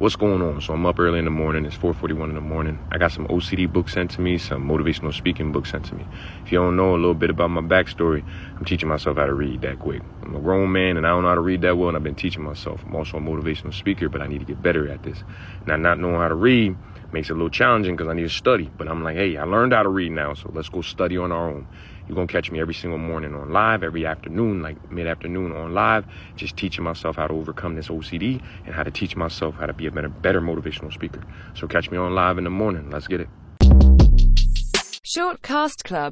what's going on? So I'm up early in the morning. It's 4:41 in the morning. I got some OCD books sent to me, some motivational speaking books sent to me. If you don't know a little bit about my backstory, I'm teaching myself how to read that quick. I'm a grown man and I don't know how to read that well, and I've been teaching myself. I'm also a motivational speaker, but I need to get better at this. Now, not knowing how to read makes it a little challenging because I need to study. But I'm like, hey, I learned how to read now, so let's go study on our own. You're gonna catch me every single morning on live, every afternoon, like mid afternoon on live, just teaching myself how to overcome this OCD and how to teach myself how to be a better, better motivational speaker. So catch me on live in the morning. Let's get it. Shortcast Club